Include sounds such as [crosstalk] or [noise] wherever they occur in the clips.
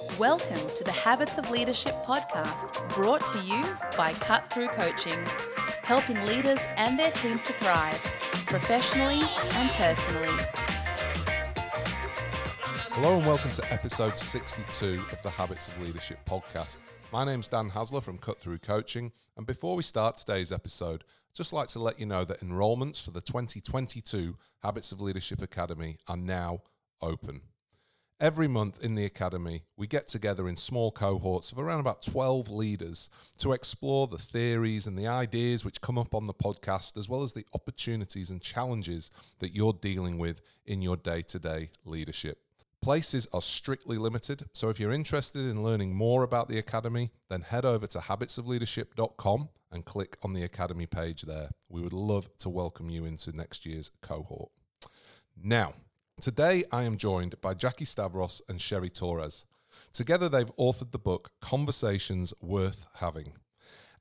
Welcome to the Habits of Leadership podcast, brought to you by Cut Through Coaching, helping leaders and their teams to thrive, professionally and personally. Hello and welcome to episode 62 of the Habits of Leadership podcast. My name's Dan Haesler from Cut Through Coaching, and before we start today's episode, I'd just like to let you know that enrolments for the 2022 Habits of Leadership Academy are now open. Every month in the Academy, we get together in small cohorts of around about 12 leaders to explore the theories and the ideas which come up on the podcast, as well as the opportunities and challenges that you're dealing with in your day to day leadership. Places are strictly limited, so if you're interested in learning more about the Academy, then head over to habitsofleadership.com and click on the Academy page there. We would love to welcome you into next year's cohort. Now, Today, I am joined by Jackie Stavros and Cheri Torres. Together, they've authored the book Conversations Worth Having.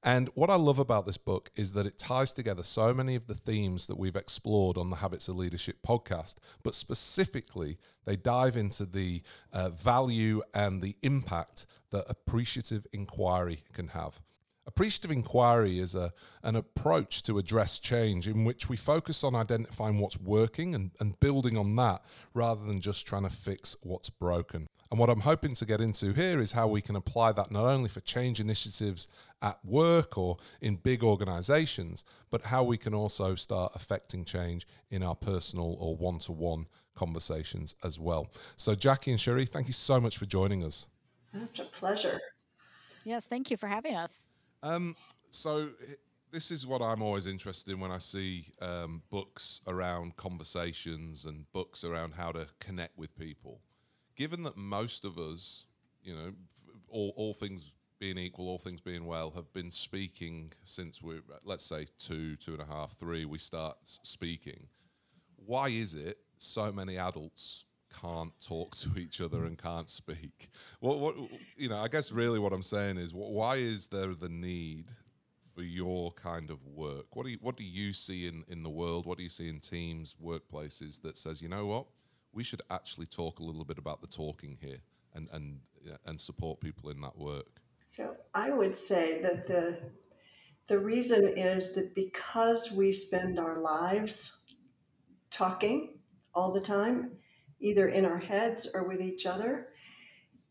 And what I love about this book is that it ties together so many of the themes that we've explored on the Habits of Leadership podcast, but specifically, they dive into the uh, value and the impact that appreciative inquiry can have. Appreciative inquiry is a, an approach to address change in which we focus on identifying what's working and, and building on that rather than just trying to fix what's broken. And what I'm hoping to get into here is how we can apply that not only for change initiatives at work or in big organizations, but how we can also start affecting change in our personal or one to one conversations as well. So, Jackie and Cheri, thank you so much for joining us. That's a pleasure. Yes, thank you for having us. Um, so this is what I'm always interested in when I see um, books around conversations and books around how to connect with people. Given that most of us, you know, all, all things being equal, all things being well, have been speaking since we're, let's say, two, two and a half, three, we start speaking. Why is it so many adults can't talk to each other and can't speak. What, what, you know, I guess really what I'm saying is, why is there the need for your kind of work? What do you, what do you see in, in the world? What do you see in teams, workplaces that says, you know what, we should actually talk a little bit about the talking here and and and support people in that work. So I would say that the the reason is that because we spend our lives talking all the time either in our heads or with each other,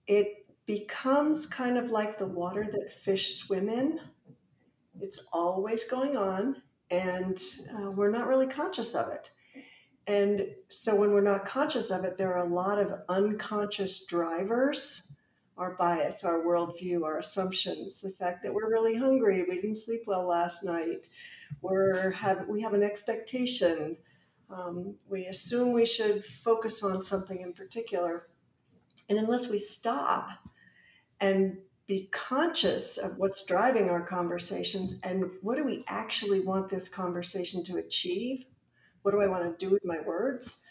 it becomes kind of like the water that fish swim in. It's always going on, and uh, we're not really conscious of it. And so, when we're not conscious of it, there are a lot of unconscious drivers our bias, our worldview, our assumptions, the fact that we're really hungry, we didn't sleep well last night, we're have, we have an expectation, um, we assume we should focus on something in particular. And unless we stop and be conscious of what's driving our conversations and what do we actually want this conversation to achieve? What do I want to do with my words?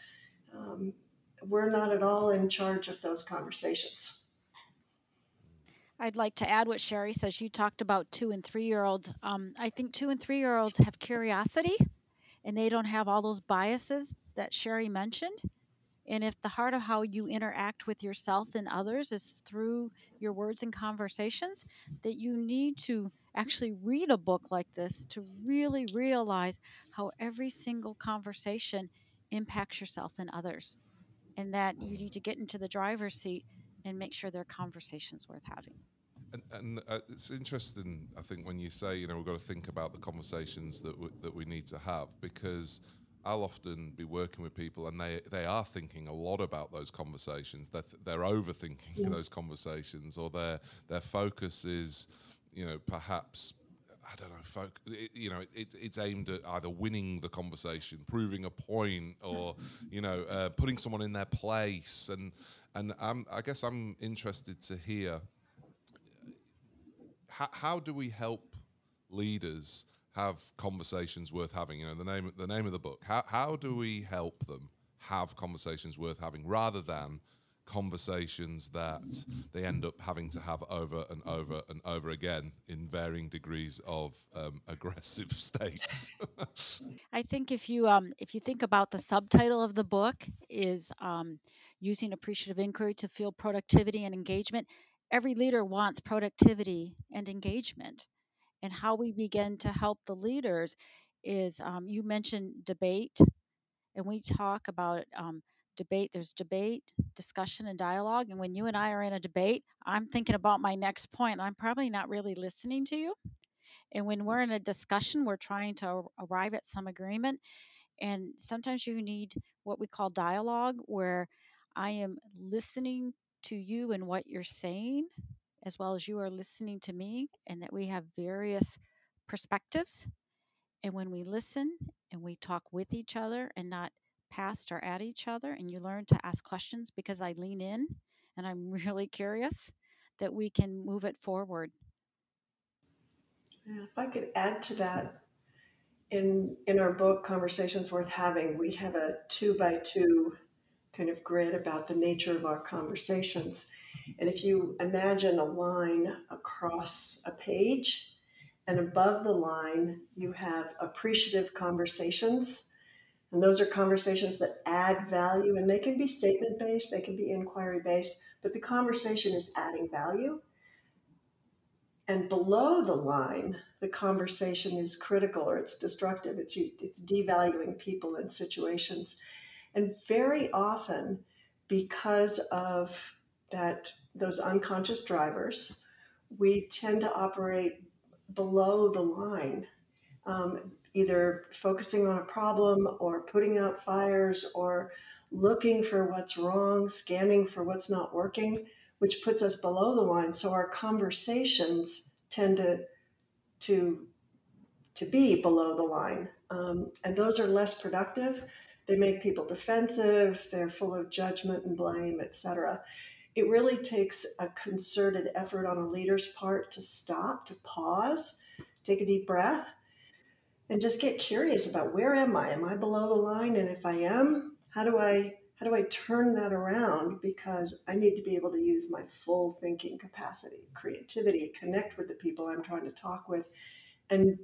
Um, we're not at all in charge of those conversations. I'd like to add what Cheri says. You talked about two and three year olds. Um, I think two and three year olds have curiosity and they don't have all those biases that Cheri mentioned. And if the heart of how you interact with yourself and others is through your words and conversations, that you need to actually read a book like this to really realize how every single conversation impacts yourself and others. And that you need to get into the driver's seat and make sure they're conversations worth having. And, and uh, it's interesting, I think, when you say, you know, we've got to think about the conversations that w- that we need to have because I'll often be working with people and they, they are thinking a lot about those conversations. They're, th- they're overthinking yeah. those conversations or their their focus is, you know, perhaps I don't know, folk, it, you know, it, it's aimed at either winning the conversation, proving a point, or you know, uh, putting someone in their place. And and I'm, I guess I'm interested to hear how, how do we help leaders have conversations worth having? You know, the name the name of the book. How how do we help them have conversations worth having rather than conversations that they end up having to have over and over and over again in varying degrees of um, [laughs] aggressive states. [laughs] I think if you um, if you think about the subtitle of the book is um, using appreciative inquiry to fuel productivity and engagement. Every leader wants productivity and engagement. And how we begin to help the leaders is um, you mentioned debate, and we talk about um, debate. There's debate, discussion, and dialogue. And when you and I are in a debate, I'm thinking about my next point. I'm probably not really listening to you. And when we're in a discussion, we're trying to arrive at some agreement. And sometimes you need what we call dialogue, where I am listening to you and what you're saying, as well as you are listening to me, and that we have various perspectives. And when we listen and we talk with each other and not past or at each other, and you learn to ask questions because I lean in and I'm [laughs] really curious, that we can move it forward. If I could add to that, in in our book conversations worth having we have a two by two kind of grid about the nature of our conversations. And if you imagine a line across a page and above the line you have appreciative conversations. And those are conversations that add value and they can be statement based they can be inquiry based but the conversation is adding value. And below the line the conversation is critical or it's destructive it's it's devaluing people and situations and very often because of that those unconscious drivers we tend to operate below the line um, either focusing on a problem or putting out fires or looking for what's wrong scanning for what's not working which puts us below the line so our conversations tend to to to be below the line, um, and those are less productive. They make people defensive. They're full of judgment and blame, etc. It really takes a concerted effort on a leader's part to stop, to pause, take a deep breath, and just get curious about where am I? Am I below the line? And if I am, how do I how do I turn that around? Because I need to be able to use my full thinking capacity, creativity, connect with the people I'm trying to talk with, and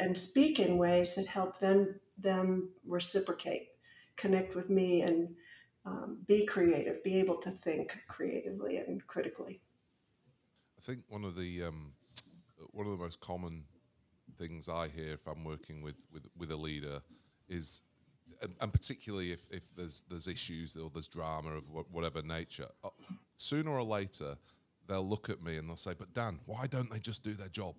and speak in ways that help them them reciprocate, connect with me, and um, be creative, be able to think creatively and critically. I think one of the um, one of the most common things I hear if I'm working with with, with a leader is and, and, particularly if, if there's there's issues or there's drama of whatever nature, uh, sooner or later they'll look at me and they'll say, "But Dan, why don't they just do their job?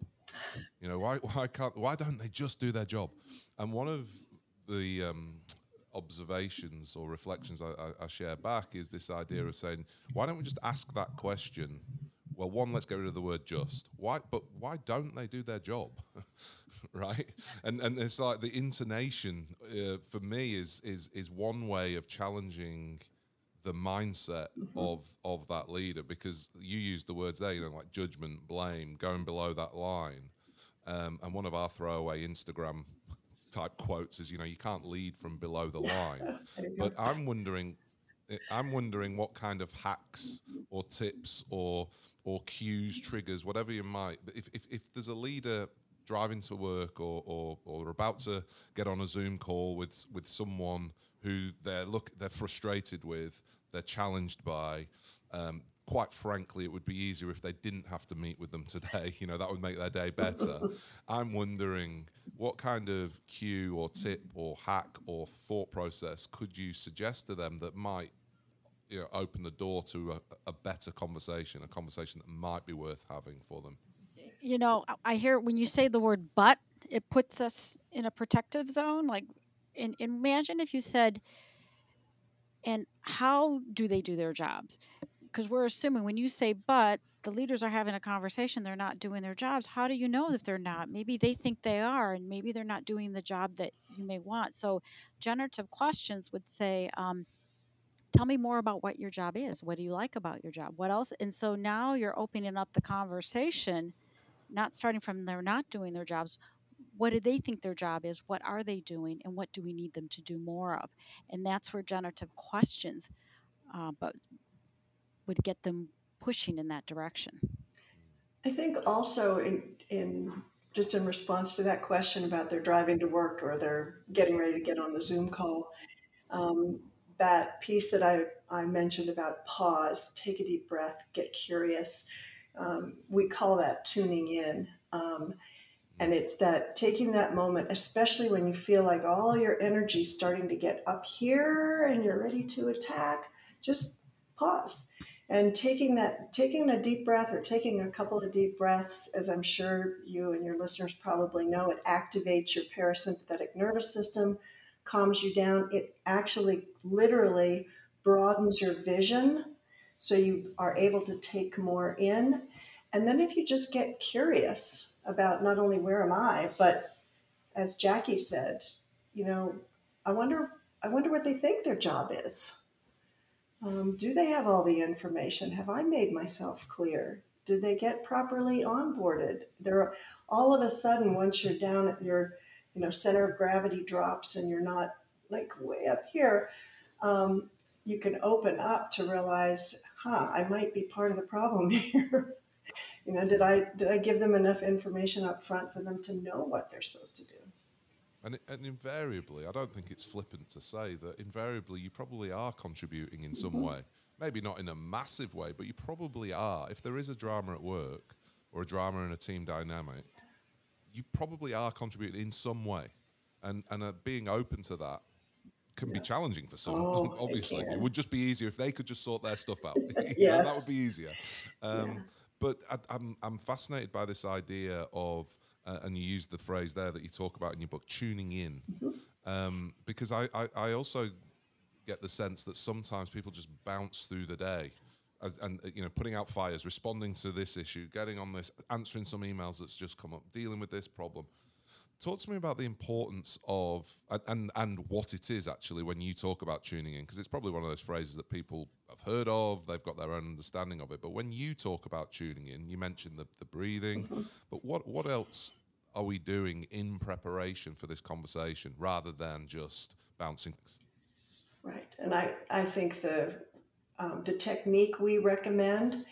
You know, why why can't why don't they just do their job?" And one of the um, observations or reflections I, I, I share back is this idea of saying, "Why don't we just ask that question?" Well, one, let's get rid of the word "just." Why? But why don't they do their job? [laughs] right? And and it's like the intonation uh, for me is is is one way of challenging the mindset of of that leader because you use the words there, you know, like judgment, blame, going below that line. Um, and one of our throwaway Instagram type quotes is, you know, you can't lead from below the [laughs] line. [laughs] but I'm wondering, I'm wondering what kind of hacks or tips or or cues, triggers, whatever you might. If if, if there's a leader driving to work or, or, or about to get on a Zoom call with with someone who they're look they're frustrated with, they're challenged by. Um, quite frankly, it would be easier if they didn't have to meet with them today. [laughs] You know, that would make their day better. [laughs] I'm wondering what kind of cue or tip or hack or thought process could you suggest to them that might you know, open the door to a, a better conversation, a conversation that might be worth having for them? you know, I hear when you say the word but, it puts us in a protective zone. Like, and, imagine if you said, and how do they do their jobs? Because we're assuming when you say but, the leaders are having a conversation, they're not doing their jobs. How do you know if they're not? Maybe they think they are, and maybe they're not doing the job that you may want. So, generative questions would say, um, tell me more about what your job is. What do you like about your job? What else? And so now you're opening up the conversation not starting from they're not doing their jobs what do they think their job is what are they doing and what do we need them to do more of and that's where generative questions uh, but would get them pushing in that direction i think also in, in just in response to that question about their driving to work or they're getting ready to get on the zoom call um, that piece that I, I mentioned about pause, take a deep breath, get curious. Um, we call that tuning in. Um, and it's that taking that moment, especially when you feel like all your energy is starting to get up here and you're ready to attack, just pause. And taking that, taking a deep breath or taking a couple of deep breaths, as I'm sure you and your listeners probably know, it activates your parasympathetic nervous system, calms you down. It actually literally broadens your vision so you are able to take more in. And then if you just get curious, about not only where am I, but as Jackie said, you know, I wonder, I wonder what they think their job is. Um, do they have all the information? Have I made myself clear? Did they get properly onboarded? There, all of a sudden, once you're down at your, you know, center of gravity drops and you're not like way up here, um, you can open up to realize, huh, I might be part of the problem [laughs] here you know did i did i give them enough information up front for them to know what they're supposed to do and, and invariably i don't think it's flippant to say that invariably you probably are contributing in some mm-hmm. way maybe not in a massive way but you probably are if there is a drama at work or a drama in a team dynamic you probably are contributing in some way and and uh, being open to that can yeah. be challenging for some. Oh, [laughs] obviously, it, it, would just be easier if they could just sort their stuff out. [laughs] yes. know, that would be easier. Um, yeah. But I, am I'm, I'm fascinated by this idea of, uh, and you use the phrase there that you talk about in your book, tuning in, mm-hmm. um, because I, I, I also get the sense that sometimes people just bounce through the day. As, and you know, putting out fires, responding to this issue, getting on this, answering some emails that's just come up, dealing with this problem. Talk to me about the importance of and, and, and what it is actually when you talk about tuning in, because it's probably one of those phrases that people have heard of, they've got their own understanding of it. But when you talk about tuning in, you mentioned the, the breathing, [laughs] but what what else are we doing in preparation for this conversation rather than just bouncing? Right, and I I think the um, the technique we recommend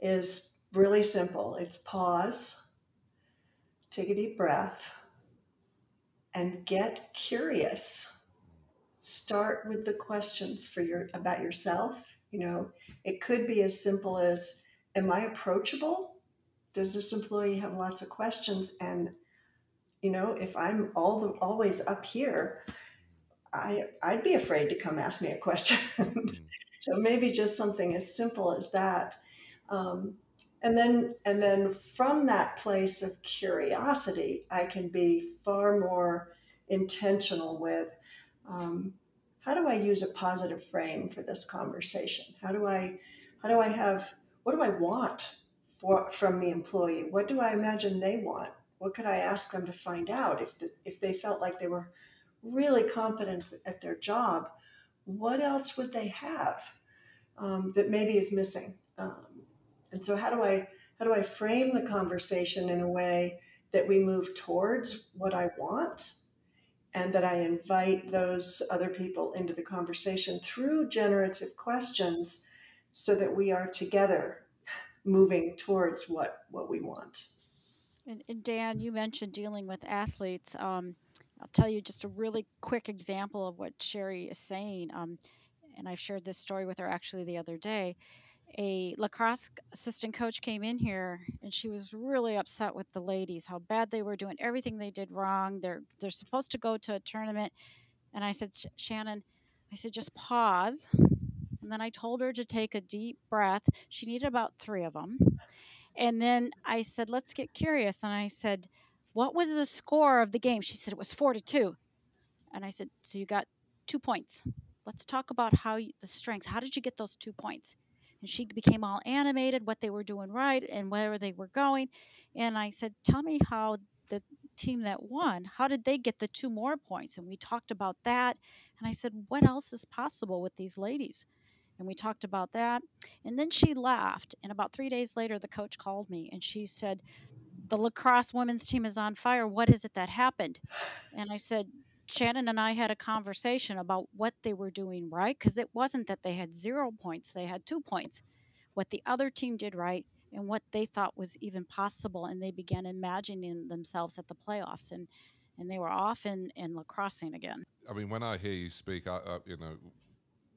is really simple. It's pause, take a deep breath and get curious. Start with the questions for your about yourself. You know, it could be as simple as am I approachable? Does this employee have lots of questions and you know, if I'm all the, always up here, I I'd be afraid to come ask me a question. [laughs] So maybe just something as simple as that. Um, and then and then from that place of curiosity i can be far more intentional with um, how do i use a positive frame for this conversation? How do i how do i have what do i want for, from the employee? What do i imagine they want? What could i ask them to find out? If the, if they felt like they were really competent at their job what else would they have um, that maybe is missing um, and so how do I how do I frame the conversation in a way that we move towards what I want and that I invite those other people into the conversation through generative questions so that we are together moving towards what what we want. And, and Dan, you mentioned dealing with athletes. Um, I'll tell you just a really quick example of what Cheri is saying. Um, and I shared this story with her actually the other day a lacrosse assistant coach came in here and she was really upset with the ladies how bad they were doing everything they did wrong. They're they're supposed to go to a tournament. And i said shannon i said just pause. And then i told her to take a deep breath. She needed about three of them. And then i said let's get curious. And i said what was the score of the game? She said it was four to two. And i said so you got two points. Let's talk about how you, the strengths. How did you get those two points and she became all animated what they were doing right and where they were going. And i said tell me how the team that won how did they get the two more points? And we talked about that. And i said what else is possible with these ladies? And we talked about that. And then she laughed. And about three days later the coach called me and she said the lacrosse women's team is on fire. What is it that happened? And i said Shannon and I had a conversation about what they were doing right because it wasn't that they had zero points, they had two points. What the other team did right and what they thought was even possible. And they began imagining themselves at the playoffs and, and they were off in, in lacrossing again. I mean, when I hear you speak, I, you know,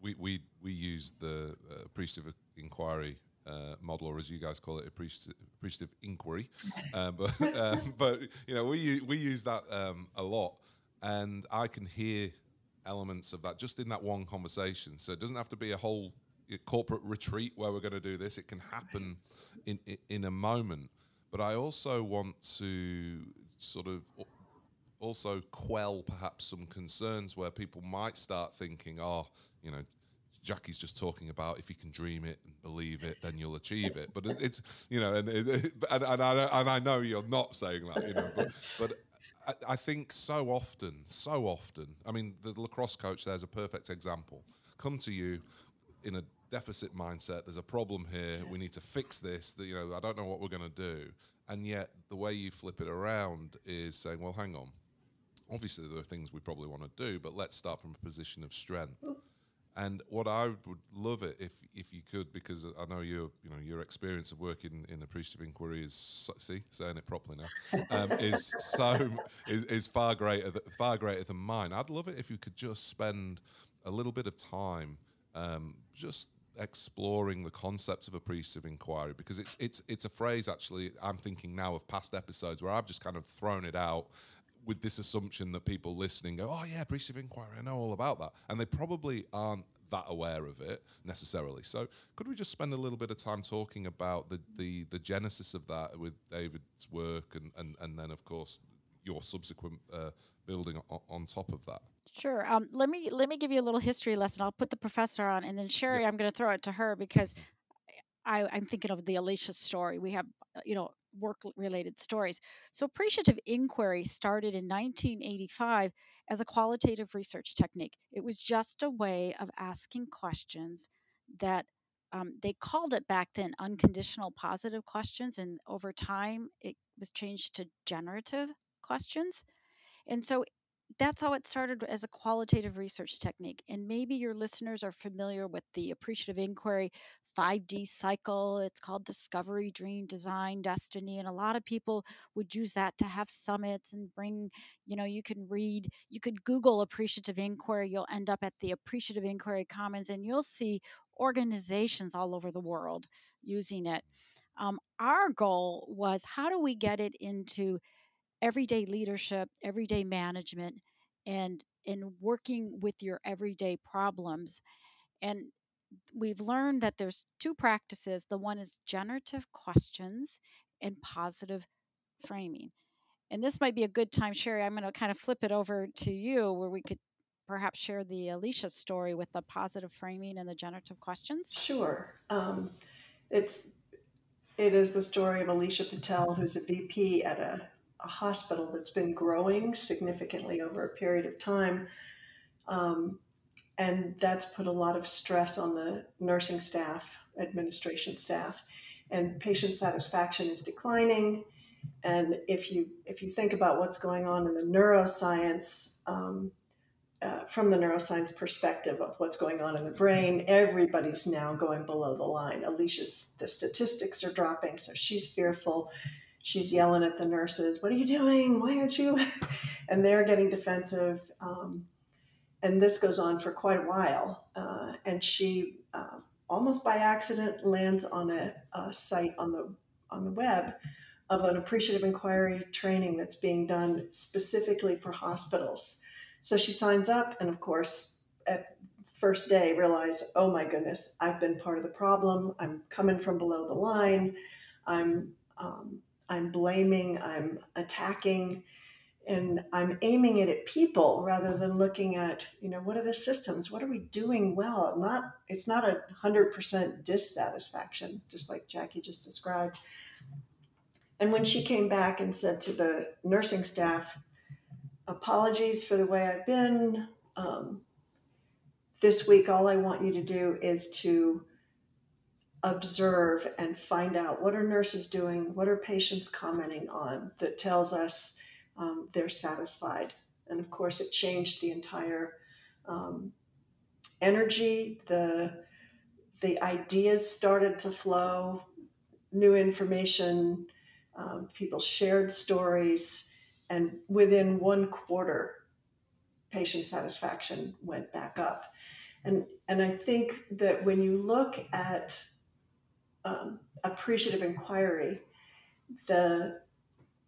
we we we use the uh, appreciative inquiry uh, model, or as you guys call it, appreciative, appreciative inquiry. Um, [laughs] but um, but you know we we use that um, a lot, and I can hear elements of that just in that one conversation. So it doesn't have to be a whole corporate retreat where we're going to do this. It can happen in in a moment. But I also want to sort of also quell perhaps some concerns where people might start thinking, oh, you know, Jackie's just talking about if you can dream it and believe it, then you'll achieve it. But it's you know, and and, and, I, and I know you're not saying that, you know, but, but I, think so often, so often. I mean, the lacrosse coach there's a perfect example. Come to you in a deficit mindset. There's a problem here. We need to fix this. That you know, I don't know what we're going to do. And yet, the way you flip it around is saying, well, hang on. Obviously, there are things we probably want to do, but let's start from a position of strength. And what I would love it if if you could, because I know your you know your experience of working in appreciative inquiry is see saying it properly now um, [laughs] is so is, is far greater far greater than mine. I'd love it if you could just spend a little bit of time um, just exploring the concept of appreciative inquiry because it's it's it's a phrase actually I'm thinking now of past episodes where I've just kind of thrown it out with this assumption that people listening go, oh yeah, appreciative inquiry, I know all about that, and they probably aren't that aware of it necessarily. So could we just spend a little bit of time talking about the the, the genesis of that with David's work and and, and then of course your subsequent uh, building on, on, top of that? Sure. Um, let me let me give you a little history lesson. I'll put the professor on, and then Cheri. I'm going to throw it to her because I, I'm thinking of the Alicia story. We have, uh, you know, work related stories. So, appreciative inquiry started in 1985 as a qualitative research technique. It was just a way of asking questions that um, they called it back then unconditional positive questions, and over time it was changed to generative questions. And so that's how it started as a qualitative research technique. And maybe your listeners are familiar with the appreciative inquiry 5D cycle. It's called Discovery, Dream, Design, Destiny. And a lot of people would use that to have summits and bring, you know, you can read, you could Google appreciative inquiry. You'll end up at the appreciative inquiry commons and you'll see organizations all over the world using it. Um, our goal was how do we get it into everyday leadership, everyday management, and in working with your everyday problems. And we've learned that there's two practices. The one is generative questions and positive framing. And this might be a good time, Cheri. I'm going to kind of flip it over to you where we could perhaps share the Alicia story with the positive framing and the generative questions. Sure. Um, it's it is the story of Alicia Patel, who's a VP at a a hospital that's been growing significantly over a period of time. Um, and that's put a lot of stress on the nursing staff, administration staff, and patient satisfaction is declining. And if you if you think about what's going on in the neuroscience, um, uh, from the neuroscience perspective of what's going on in the brain, everybody's now going below the line. Alicia's the statistics are dropping, so she's fearful she's yelling at the nurses, What are you doing? Why aren't you? [laughs] and they're getting defensive. Um, and this goes on for quite a while. Uh, and she, uh, almost by accident, lands on a, a, site on the, on the web of an appreciative inquiry training that's being done specifically for hospitals. So she signs up, and of course, at first day, realize, oh my goodness, I've been part of the problem. I'm coming from below the line. I'm um, I'm blaming, I'm attacking, and I'm aiming it at people rather than looking at, you know, what are the systems? What are we doing well? Not it's not a hundred percent dissatisfaction, just like Jackie just described. And when she came back and said to the nursing staff, apologies for the way I've been. Um, this week, all I want you to do is to observe and find out what are nurses doing, what are patients commenting on that tells us they're satisfied. And of course, it changed the entire um, energy. The the ideas started to flow, new information. Um, people shared stories, and within one quarter, patient satisfaction went back up. And, and I think that when you look at um, appreciative inquiry, the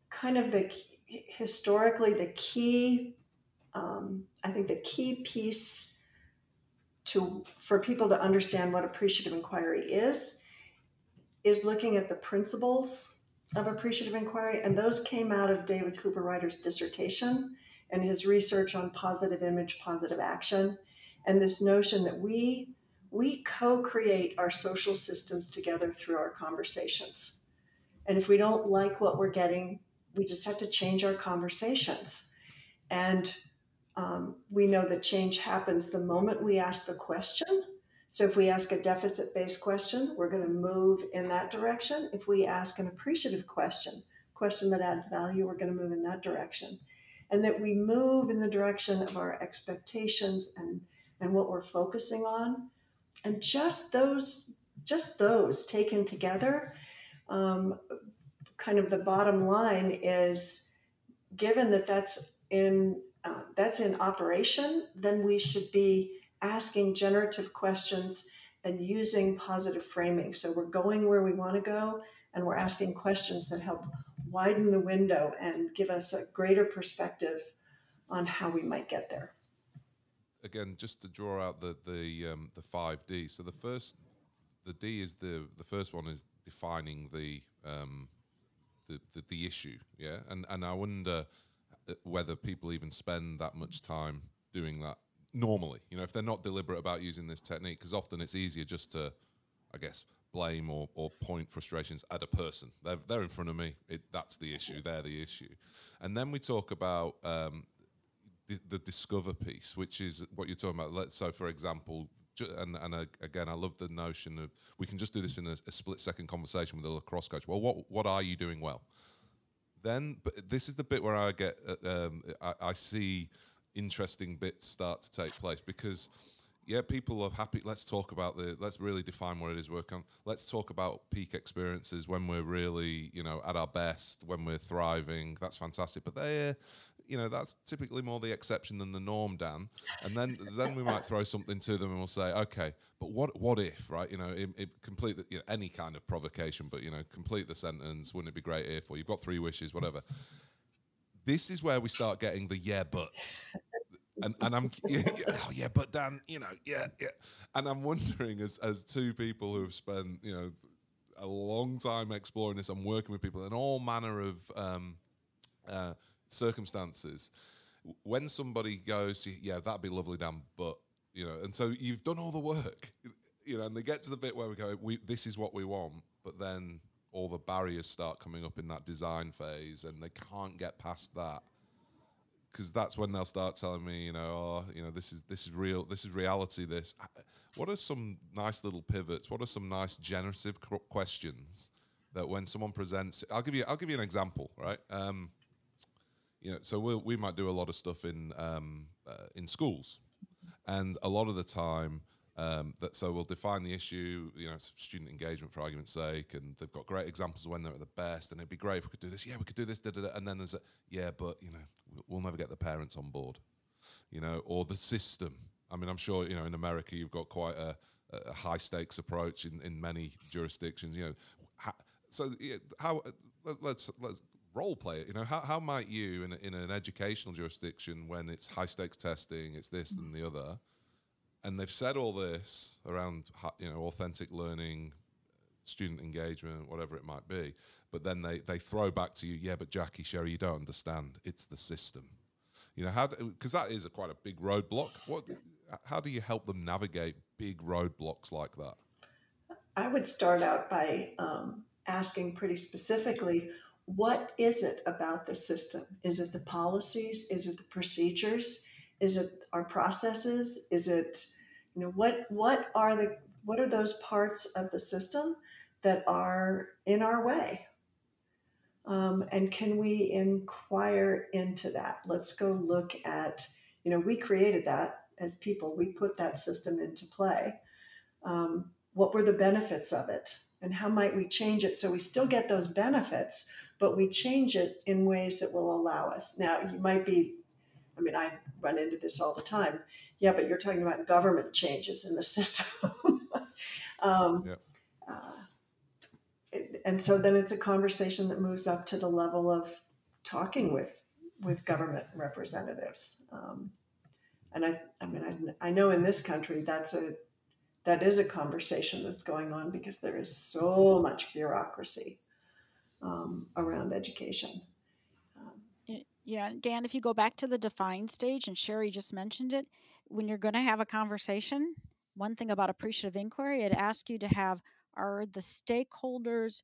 kind of the historically the key, um, I think the key piece to for people to understand what appreciative inquiry is, is looking at the principles of appreciative inquiry, and those came out of David Cooperrider's dissertation and his research on positive image, positive action, and this notion that we we co-create our social systems together through our conversations. And if we don't like what we're getting, we just have to change our conversations. And um, we know that change happens the moment we ask the question. So if we ask a deficit based question, we're going to move in that direction. If we ask an appreciative question, question that adds value, we're going to move in that direction. And that we move in the direction of our expectations and, and what we're focusing on and just those just those taken together um, kind of the bottom line is given that that's in uh, that's in operation then we should be asking generative questions and using positive framing so we're going where we want to go and we're asking questions that help widen the window and give us a greater perspective on how we might get there again, just to draw out the the um, the five D. So the first, the D is the the first one is defining the um, the, the, the issue. Yeah, and and I wonder uh, whether people even spend that much time doing that normally. You know, if they're not deliberate about using this technique, because often it's easier just to, I guess, blame or, or point frustrations at a person. They're, they're in front of me. It, that's the issue. They're the issue. And then we talk about um, the, the discover piece, which is what you're talking about. Let's so, for example, and and again, I love the notion of we can just do this in a, a split second conversation with a lacrosse coach. Well, what what are you doing well? Then, but this is the bit where I get uh, um, I, I see interesting bits start to take place because yeah, people are happy. Let's talk about the. Let's really define what it is we're on. Let's talk about peak experiences when we're really, you know, at our best, when we're thriving. That's fantastic. But they, you know that's typically more the exception than the norm, Dan. And then then we might throw something to them and we'll say, okay, but what what if, right? You know, it, it complete the, you know, any kind of provocation, but you know, complete the sentence. Wouldn't it be great if? Or you've got three wishes, whatever. This is where we start getting the yeah buts. And, and I'm [laughs] yeah, oh yeah, but Dan, you know, yeah, yeah. And I'm wondering, as as two people who have spent, you know, a long time exploring this and working with people in all manner of um, uh, circumstances, when somebody goes, yeah, that'd be lovely, Dan, but you know, and so you've done all the work, [laughs] you know, and they get to the bit where we go, we, this is what we want, but then all the barriers start coming up in that design phase, and they can't get past that because that's when they'll start telling me, you know, oh, you know, this is this is real, this is reality. This, [sighs] what are some nice little pivots? What are some nice generative questions that when someone presents, I'll give you, I'll give you an example, right? Um, you know, so we we might do a lot of stuff in um, uh, in schools, and a lot of the time. Um, that so we'll define the issue, you know, student engagement for argument's sake, and they've got great examples of when they're at the best, and it'd be great if we could do this. Yeah, we could do this, da, da, da. and then there's a yeah, but you know, we'll never get the parents on board, you know, or the system. I mean, I'm sure you know in America you've got quite a, a high stakes approach in, in many jurisdictions. You know, so yeah, how let's let's role play it. You know, how, how might you in, a, in an educational jurisdiction when it's high stakes testing, it's this and the other, and they've said all this around you know authentic learning, student engagement, whatever it might be, but then they they throw back to you, yeah, but Jackie Cheri, you don't understand. It's the system. You know how because that is a quite a big roadblock. What how do you help them navigate big roadblocks like that? I would start out by um, asking pretty specifically what is it about the system? Is it the policies? Is it the procedures? Is it our processes? Is it, you know, what what are the what are those parts of the system that are in our way? Um, and can we inquire into that? Let's go look at, you know, we created that as people. We put that system into play. Um, what were the benefits of it? And how might we change it so we still get those benefits, but we change it in ways that will allow us. Now, you might be, I mean, I run into this all the time. yeah, but you're talking about government changes in the [laughs] system. um, Yep. uh, it- and so then it's a conversation that moves up to the level of talking with with government representatives. Um, and I, I mean, I, I know in this country that's a that is a conversation that's going on because there is so much bureaucracy um, around education. Yeah, Dan, if you go back to the define stage, and Cheri just mentioned it, when you're going to have a conversation, one thing about appreciative inquiry, it asks you to have are the stakeholders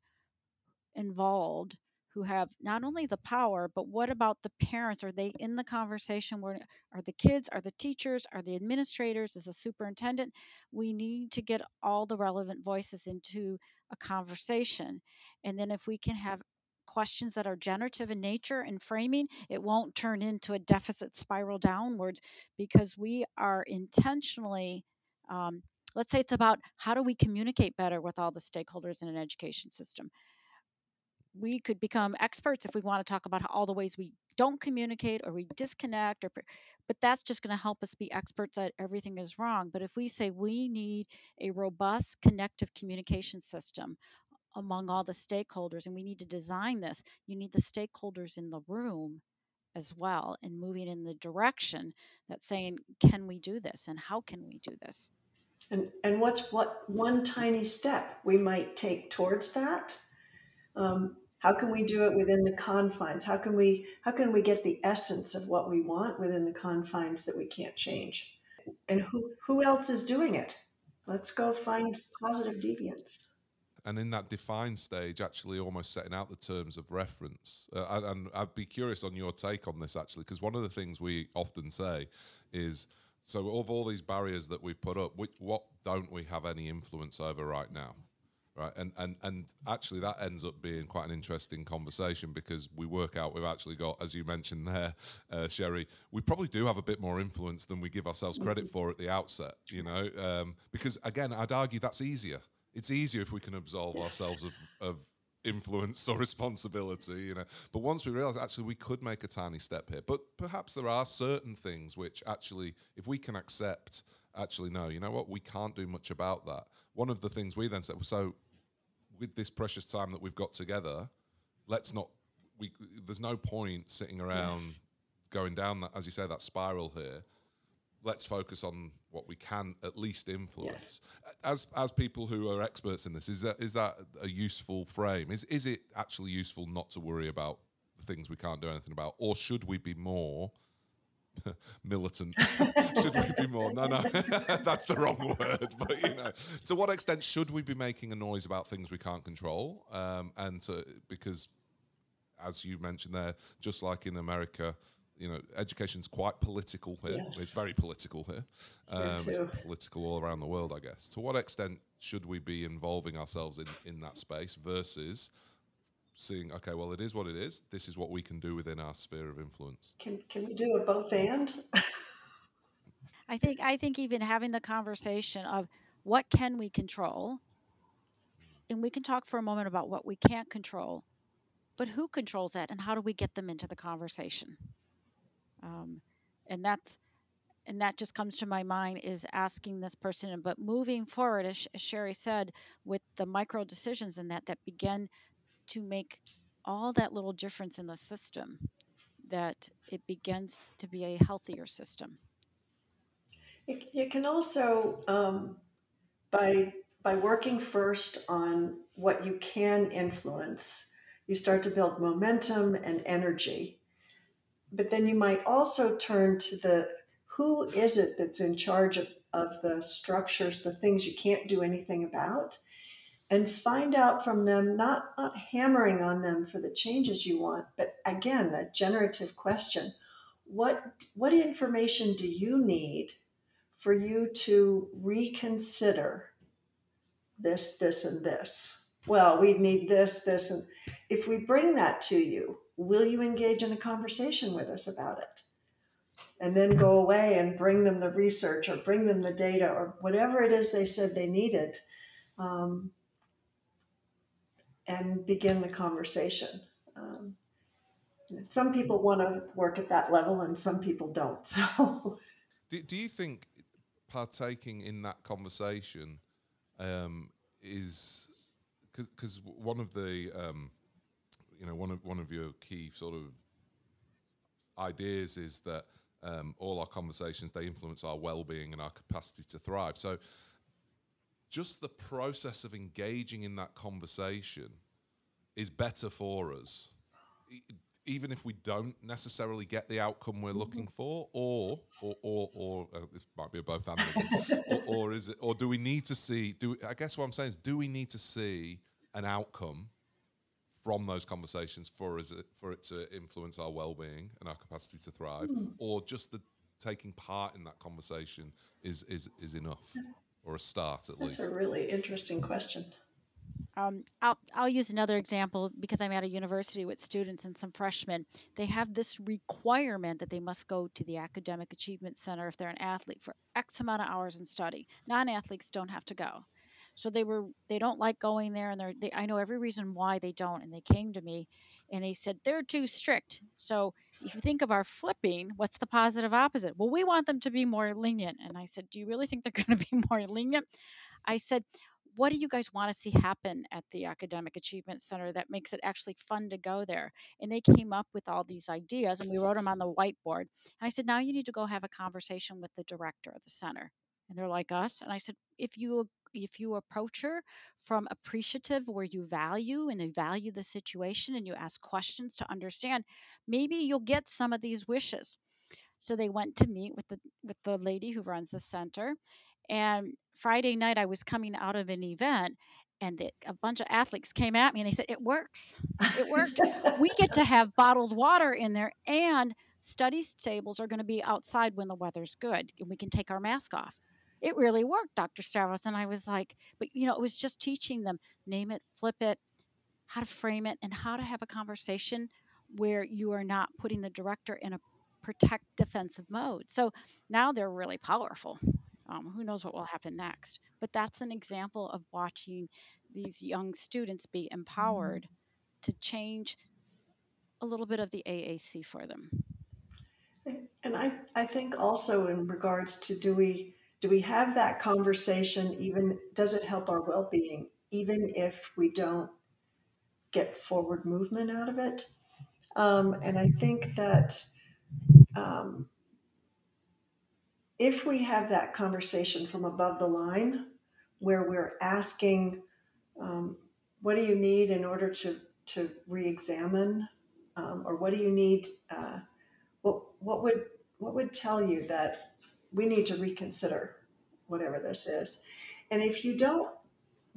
involved who have not only the power, but what about the parents? Are they in the conversation? Where are the kids? Are the teachers? Are the administrators? Is the superintendent? We need to get all the relevant voices into a conversation. And then if we can have questions that are generative in nature and framing, it won't turn into a deficit spiral downwards because we are intentionally um, let's say it's about how do we communicate better with all the stakeholders in an education system. We could become experts if we want to talk about all the ways we don't communicate or we disconnect or but that's just going to help us be experts at everything is wrong. But if we say we need a robust connective communication system among all the stakeholders and we need to design this you need the stakeholders in the room as well and moving in the direction that's saying can we do this and how can we do this and and what's what one tiny step we might take towards that? Um, how can we do it within the confines? How can we how can we get the essence of what we want within the confines that we can't change? And who who else is doing it? Let's go find positive deviance. And in that define stage, actually almost setting out the terms of reference. Uh, and, I'd be curious on your take on this, actually, because one of the things we often say is so, of all these barriers that we've put up, which, what don't we have any influence over right now? Right, and, and and actually that ends up being quite an interesting conversation because we work out we've actually got, as you mentioned there, uh, Cheri, we probably do have a bit more influence than we give ourselves credit for at the outset. You know, um, because again, I'd argue that's easier it's easier if we can absolve Yes. ourselves of, of influence or [laughs] responsibility, you know. But once we realize actually we could make a tiny step here, but perhaps there are certain things which actually, if we can accept, actually, no, you know what, we can't do much about that. One of the things we then said, so with this precious time that we've got together, let's not, we, there's no point sitting around Yes. going down that, as you say, that spiral here let's focus on what we can at least influence. As as people who are experts in this, is that is that a useful frame? Is is it actually useful not to worry about the things we can't do anything about, or should we be more [laughs] militant? [laughs] should we be more? No, no, [laughs] that's the wrong word. But you know, to what extent should we be making a noise about things we can't control? Um, and to, because, as you mentioned there, just like in America, you know, education's quite political here. Yes. It's very political here. Um, it's political all around the world, I guess. To what extent should we be involving ourselves in, in that space versus seeing, okay, well, it is what it is. This is what we can do within our sphere of influence. Can can we do a both and? I think I think even having the conversation of what can we control, and we can talk for a moment about what we can't control, but who controls that, and how do we get them into the conversation? Um, and that's and that just comes to my mind is asking this person. But moving forward, as, Cheri said, with the micro decisions and that that begin to make all that little difference in the system, that it begins to be a healthier system. It, it can also um, by by working first on what you can influence, you start to build momentum and energy. But then you might also turn to the who is it that's in charge of, of the structures, the things you can't do anything about, and find out from them, not, not hammering on them for the changes you want, but again, a generative question. What what information do you need for you to reconsider this, this, and this. Well, we need this, this, and if we bring that to you, will you engage in a conversation with us about it? And then go away and bring them the research or bring them the data or whatever it is they said they needed um, and begin the conversation. Um, some people want to work at that level and some people don't. [laughs] So Do, do you think partaking in that conversation um, is because one of the um, you know one of one of your key sort of ideas is that um, all our conversations they influence our well-being and our capacity to thrive. So just the process of engaging in that conversation is better for us even if we don't necessarily get the outcome we're looking for, or or or, or uh, this might be a both and, [laughs] or, or is it, or do we need to see? Do I guess what I'm saying is, do we need to see an outcome from those conversations for is it for it to influence our well-being and our capacity to thrive, mm. or just the taking part in that conversation is is is enough, or a start at That's least? That's a really interesting question. Um, I'll, I'll use another example because I'm at a university with students and some freshmen. They have this requirement that they must go to the Academic Achievement Center if they're an athlete for X amount of hours in study. Non athletes don't have to go. So they were they don't like going there, and they're they, I know every reason why they don't. And they came to me, and they said they're too strict. So if you think of our flipping, what's the positive opposite? Well, we want them to be more lenient. And I said, do you really think they're [laughs] going to be more lenient? I said, what do you guys want to see happen at the Academic Achievement Center that makes it actually fun to go there? And they came up with all these ideas and we wrote them on the whiteboard. And I said, now you need to go have a conversation with the director of the center. And they're like us. And I said, if you if you approach her from appreciative where you value and you value the situation and you ask questions to understand, maybe you'll get some of these wishes. So they went to meet with the with the lady who runs the center and Friday night, I was coming out of an event and the, a bunch of athletes came at me and they said, It works. It worked. we get to [laughs] have bottled water in there and study tables are going to be outside when the weather's good and we can take our mask off. It really worked, Dr. Stavros. And I was like, But you know, it was just teaching them name it, flip it, how to frame it, and how to have a conversation where you are not putting the director in a protect defensive mode. So now they're really powerful. Um, who knows what will happen next? But that's an example of watching these young students be empowered to change a little bit of the AAC for them. And I, I think also in regards to do we do we have that conversation even does it help our well-being even if we don't get forward movement out of it? Um, and i think that um, if we have that conversation from above the line where we're asking um, what do you need in order to to re-examine um, or what do you need uh, what what would what would tell you that we need to reconsider whatever this is. And if you don't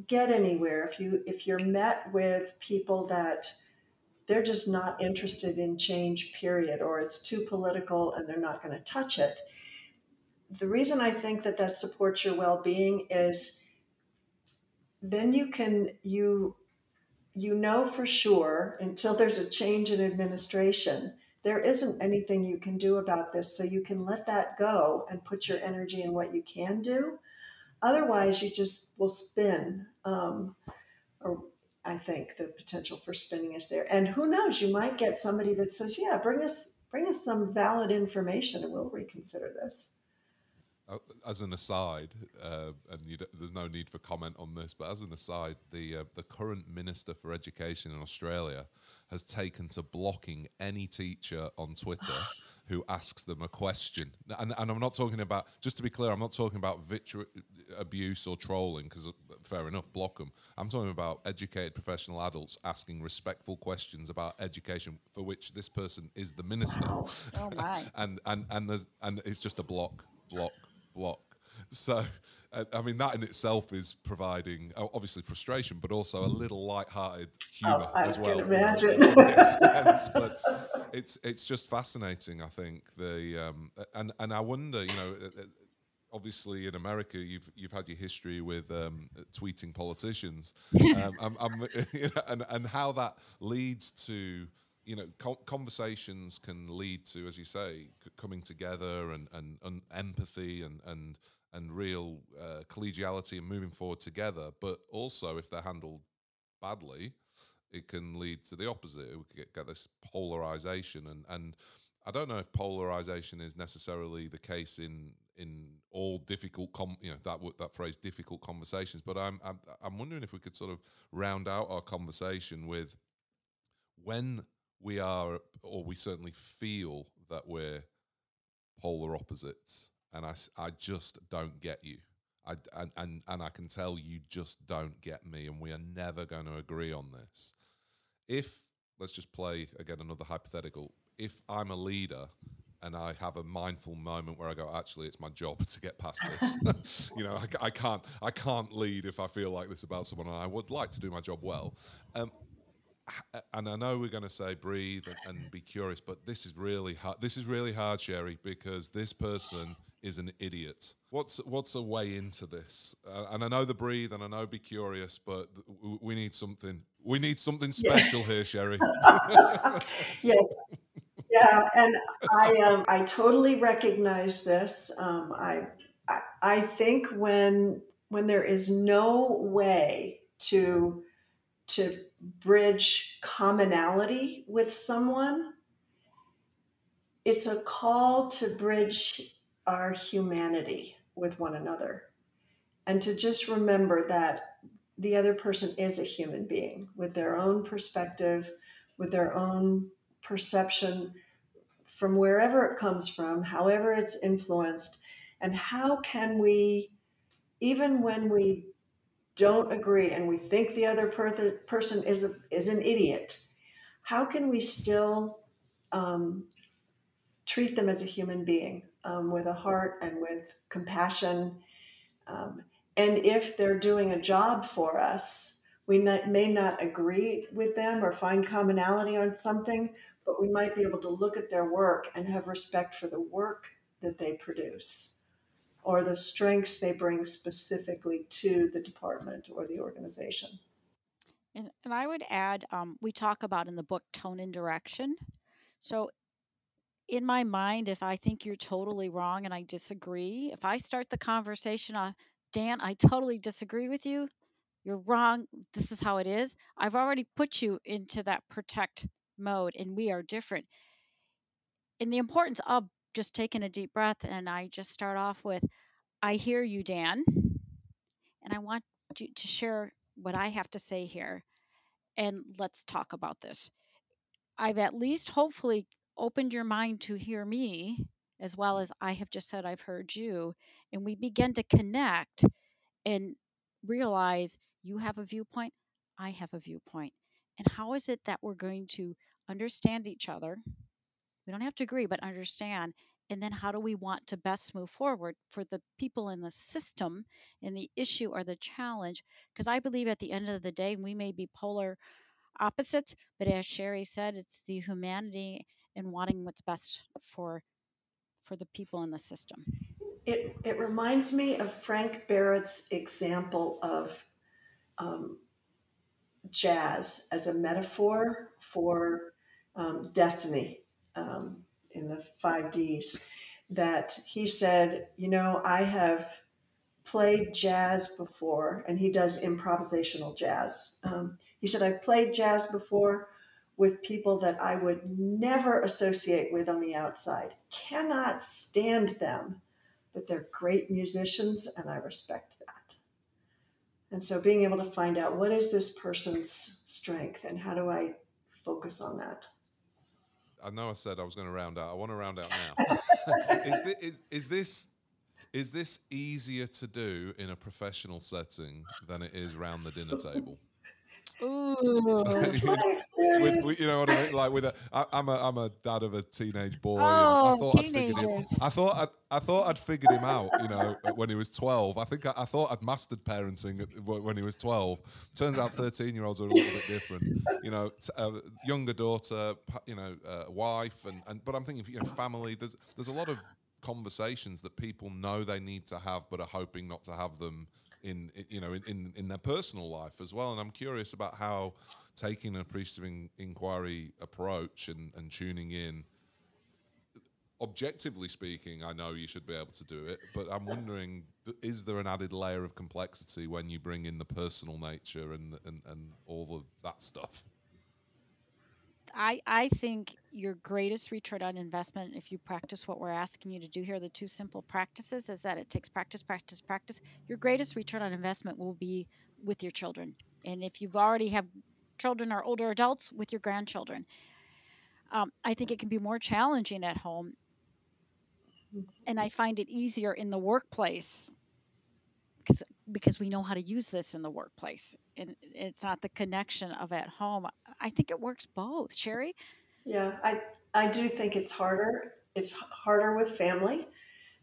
get anywhere if you if you're met with people that they're just not interested in change period or it's too political and they're not going to touch it the reason I think that that supports your well-being is then you can you you know for sure until there's a change in administration there isn't anything you can do about this so you can let that go and put your energy in what you can do. Otherwise you just will spin um, or i think the potential for spinning is there. And who knows you might get somebody that says yeah bring us bring us some valid information and we'll reconsider this uh, as an aside, uh, and there's no need for comment on this, but as an aside, the uh, the current minister for education in Australia has taken to blocking any teacher on Twitter [sighs] who asks them a question. And, and I'm not talking about, just to be clear, I'm not talking about vitru- abuse or trolling, because uh, fair enough, block them. I'm talking about educated professional adults asking respectful questions about education for which this person is the minister. Oh, my. [laughs] and, and, and, there's, and it's just a block, block block. So, I mean, that in itself is providing obviously frustration, but also a little light-hearted humour oh, as well. Can imagine. expense, but it's it's just fascinating. I think the um, and and I wonder, you know, obviously in America you've you've had your history with um, tweeting politicians, [laughs] um, I'm, I'm, [laughs] you know, and and how that leads to you know, conversations can lead to, as you say, coming together and, and, and, empathy and and and real uh, collegiality and moving forward together. But also, if they're handled badly, it can lead to the opposite. We could get, get this polarization, and and I don't know if polarization is necessarily the case in in all difficult, com- you know, that that phrase difficult conversations. But I'm, I'm I'm wondering if we could sort of round out our conversation with when we are, or we certainly feel that we're polar opposites, and I I just don't get you. I, and, and and I can tell you just don't get me, and we are never going to agree on this. If let's just play again another hypothetical. If I'm a leader and I have a mindful moment where I go, actually, it's my job to get past this. [laughs] [laughs] you know, I, I, can't, I can't lead if I feel like this about someone, and I would like to do my job well. Um, and I know we're going to say breathe and, and, be curious, but this is really hard. This is really hard, Cheri, because this person is an idiot. What's what's a way into this? Uh, and I know the breathe, and I know be curious, but we need something. We need something special yeah. here, Cheri. [laughs] yes, yeah, and I um, I totally recognize this. Um, I, I I think when when there is no way to to bridge commonality with someone, it's a call to bridge our humanity with one another, and to just remember that the other person is a human being with their own perspective, with their own perception from wherever it comes from, however it's influenced, and how can we, even when we don't agree and we think the other per- person is a, is an idiot, how can we still um, treat them as a human being um, with a heart and with compassion? Um, and if they're doing a job for us, we not, may not agree with them or find commonality on something, but we might be able to look at their work and have respect for the work that they produce or the strengths they bring specifically to the department or the organization. And, and I would add, um, we talk about in the book tone and direction. So, in my mind, if I think you're totally wrong and I disagree, if I start the conversation on, Dan, I totally disagree with you, you're wrong, this is how it is, I've already put you into that protect mode and we are different. And the importance of just taking a deep breath and I just start off with I hear you Dan and I want you to share what I have to say here and let's talk about this. I've at least hopefully opened your mind to hear me as well as I have just said I've heard you and we begin to connect and realize you have a viewpoint, I have a viewpoint. And how is it that we're going to understand each other? We don't have to agree, but understand. And then how do we want to best move forward for the people in the system and the issue or the challenge? Because I believe at the end of the day, we may be polar opposites, but as Cheri said, it's the humanity and wanting what's best for for the people in the system. It, it reminds me of Frank Barrett's example of um, jazz as a metaphor for um, destiny um, in the five Ds. That he said, you know, I have played jazz before, and he does improvisational jazz. Um, he said, I've played jazz before with people that I would never associate with on the outside. Cannot stand them, but they're great musicians, and I respect that. and so being able to find out what is this person's strength and how do I focus on that? I know I said I was going to round out. I want to round out now. [laughs] is, this, is, is this is this easier to do in a professional setting than it is round the dinner table? Ooh, [laughs] with, with, you know what I mean? Like with a, I, I'm a, I'm a dad of a teenage boy. Oh, I thought I'd figured him. I thought I'd, I thought I'd figured him out. You know, when he was 12. I think I, I thought I'd mastered parenting when he was 12. Turns out 13 year olds are a little bit different. You know, t- uh, younger daughter, you know, uh, wife, and, and but I'm thinking, you know, family. There's there's a lot of conversations that people know they need to have, but are hoping not to have them in you know in, in, their personal life as well. And I'm curious about how taking an appreciative in, inquiry approach and, and tuning in. Objectively speaking, I know you should be able to do it, but I'm wondering: is there an added layer of complexity when you bring in the personal nature and and, and all of that stuff? I, I think your greatest return on investment, if you practice what we're asking you to do here, the two simple practices is that it takes practice, practice, practice. Your greatest return on investment will be with your children. And if you've already have children or older adults, with your grandchildren. Um, I think it can be more challenging at home. And I find it easier in the workplace because we know how to use this in the workplace and it's not the connection of at home i think it works both Cheri Yeah, I I do think it's harder. It's harder with family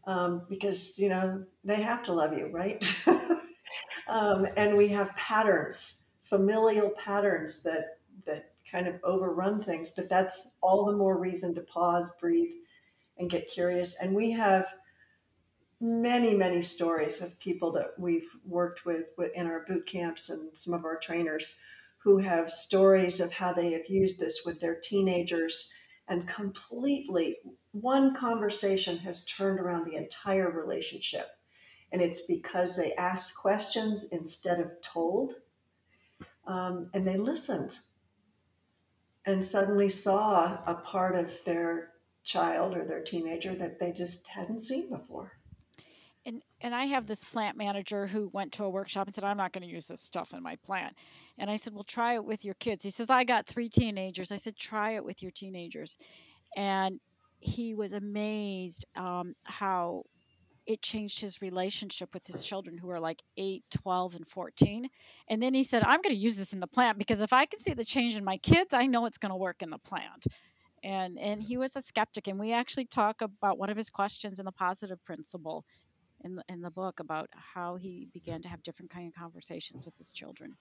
um, because you know they have to love you, right? [laughs] um, and we have patterns, familial patterns that that kind of overrun things. But that's all the more reason to pause, breathe, and get curious. And we have many, many stories of people that we've worked with in our boot camps and some of our trainers who have stories of how they have used this with their teenagers and completely one conversation has turned around the entire relationship. And it's because they asked questions instead of told, um, and they listened and suddenly saw a part of their child or their teenager that they just hadn't seen before. And and i have this plant manager who went to a workshop and said i'm not going to use this stuff in my plant. And i said well try it with your kids. He says i got three teenagers. I said try it with your teenagers. And he was amazed um, how it changed his relationship with his children who are like 8 12 and 14 and then he said i'm going to use this in the plant because if i can see the change in my kids i know it's going to work in the plant. And and he was a skeptic and we actually talk about one of his questions in the positive principle in the, in the book about how he began to have different kind of conversations with his children.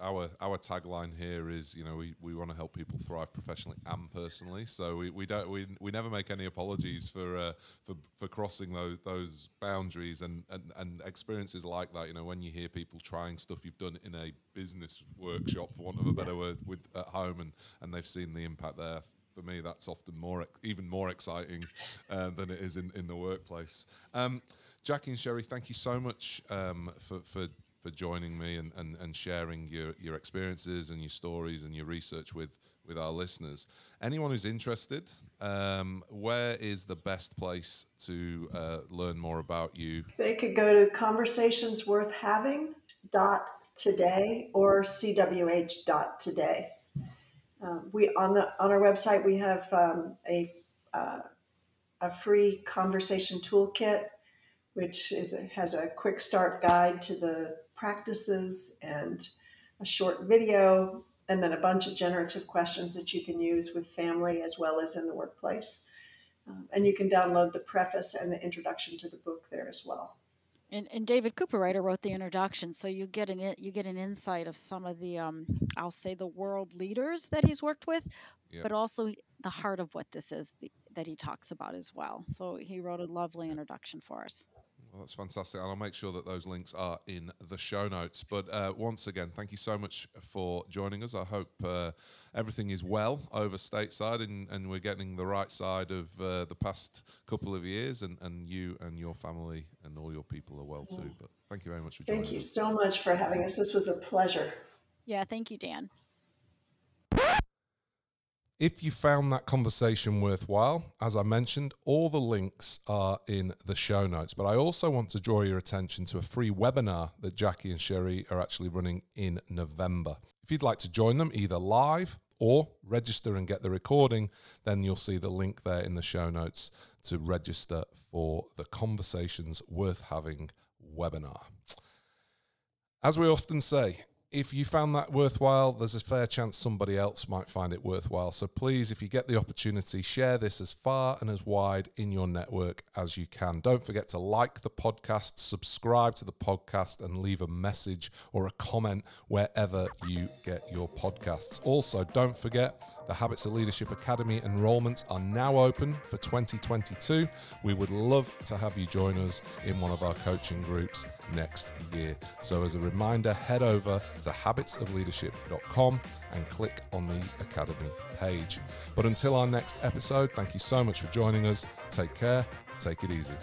Our our tagline here is you know we, we want to help people thrive professionally and personally. So we, we don't we, we never make any apologies for uh, for for crossing those those boundaries and, and and experiences like that. You know when you hear people trying stuff you've done in a business workshop for want of a better word with at home and and they've seen the impact there for me that's often more even more exciting uh, than it is in, in the workplace um, Jackie and Cheri thank you so much um, for for for joining me and, and, and sharing your, your experiences and your stories and your research with, with our listeners. Anyone who's interested, um, where is the best place to uh, learn more about you? They could go to conversationsworthhaving.today or cwh.today. Um, we on the on our website we have um, a uh, a free conversation toolkit, which is has a quick start guide to the practices and a short video, and then a bunch of generative questions that you can use with family as well as in the workplace. Um, and you can download the preface and the introduction to the book there as well. And, and David Cooperrider wrote the introduction, so you get an you get an insight of some of the um, I'll say the world leaders that he's worked with, Yeah. but also the heart of what this is the, that he talks about as well. So he wrote a lovely introduction for us. Well, that's fantastic. And I'll make sure that those links are in the show notes. But uh, once again, thank you so much for joining us. I hope uh, everything is well over stateside and, and we're getting the right side of uh, the past couple of years, and, and you and your family and all your people are well too. But thank you very much for joining Thank you us. so much for having us. This was a pleasure. Yeah, thank you, Dan. If you found that conversation worthwhile, as I mentioned, all the links are in the show notes. But I also want to draw your attention to a free webinar that Jackie and Cheri are actually running in November. If you'd like to join them either live or register and get the recording, then you'll see the link there in the show notes to register for the Conversations Worth Having webinar. As we often say, if you found that worthwhile, there's a fair chance somebody else might find it worthwhile. So please, if you get the opportunity, share this as far and as wide in your network as you can. Don't forget to like the podcast, subscribe to the podcast, and leave a message or a comment wherever you get your podcasts. Also, don't forget the Habits of Leadership Academy enrollments are now open for 2022. We would love to have you join us in one of our coaching groups next year. So, as a reminder, head over to habitsofleadership.com and click on the Academy page. But until our next episode, thank you so much for joining us. Take care, take it easy.